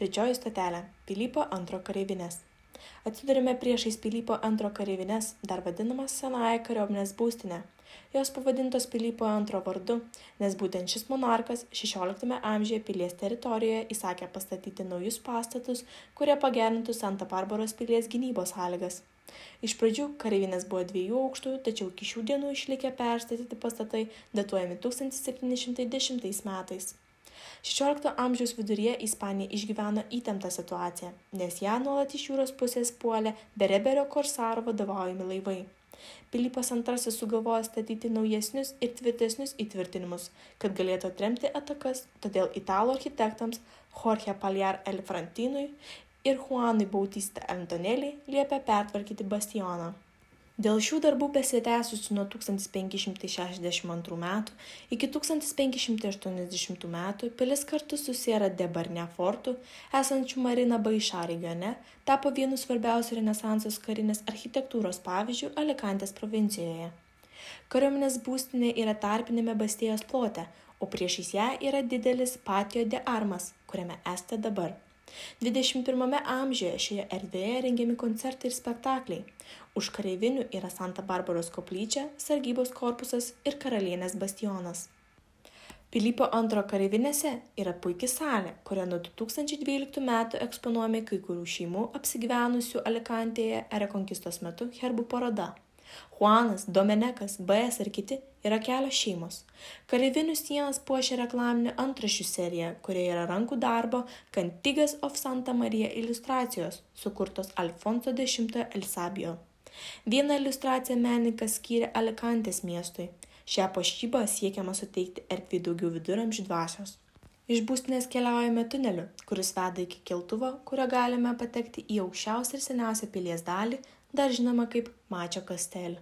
Trečioji stotelė - Pilypo antro kareivinės. Atsidurime priešais Pilypo antro kareivinės, dar vadinamas senąją kariuomenės būstinę. Jos pavadintos Pilypo antro vardu, nes būtent šis monarkas XVI amžiuje pilies teritorijoje įsakė pastatyti naujus pastatus, kurie pagerintų Santa Barbaros pilies gynybos sąlygas. Iš pradžių kareivinės buvo dviejų aukštų, tačiau iki šių dienų išlikę perstatyti pastatai datuojami 1710 metais. 16 amžiaus viduryje Ispanija išgyveno įtemptą situaciją, nes ją nuolat iš jūros pusės puolė Bereberio korsaro vadovaujami laivai. Pilypas II sugalvojo statyti naujesnius ir tvirtesnius įtvirtinimus, kad galėtų atremti atakas, todėl italų architektams Jorge Paljar El Frantinui ir Juanui Bautista Antonelli liepė pertvarkyti bastioną. Dėl šių darbų besitęsusių nuo 1562 metų iki 1580 metų pilis kartu su Sierra de Barne fortu, esančiu Marina Baiša regione, tapo vienu svarbiausių Renesansos karinės architektūros pavyzdžių Alikantės provincijoje. Kariuomenės būstinė yra tarpinėme Bastijos plote, o priešais ją yra didelis Patio de Armas, kuriame esate dabar dvidešimt pirmame amžiuje šioje erdvėje rengiami koncertai ir spektakliai. Už kareivinių yra santa barbaros koplyčia sargybos korpusas ir karalienės bastionas. Pilypo antro kareivinėse yra puiki salė kurioje nuo du tūkstančiai dvyliktų metų eksponuojami kai kurių šeimų apsigyvenusių alikantėje rekonkistos metu herbų paroda Juanas, Domenekas, B.S. ir kiti yra kelios šeimos. Kareivinių sienas puošia reklaminė antrašių serija, kurioje yra rankų darbo Cantigas of Santa Maria iliustracijos, sukurtos Alfonso X Elsabio. Vieną iliustraciją menininkas skyrė Alicantės miestui. Šią pašybą siekiama suteikti erdvį daugiau viduramžių dvasios. Iš būstinės keliaujame tuneliu, kuris veda iki keltuvo, kurio galime patekti į aukščiausią ir seniausią pilies dalį, dar žinoma kaip Mačio kastelį.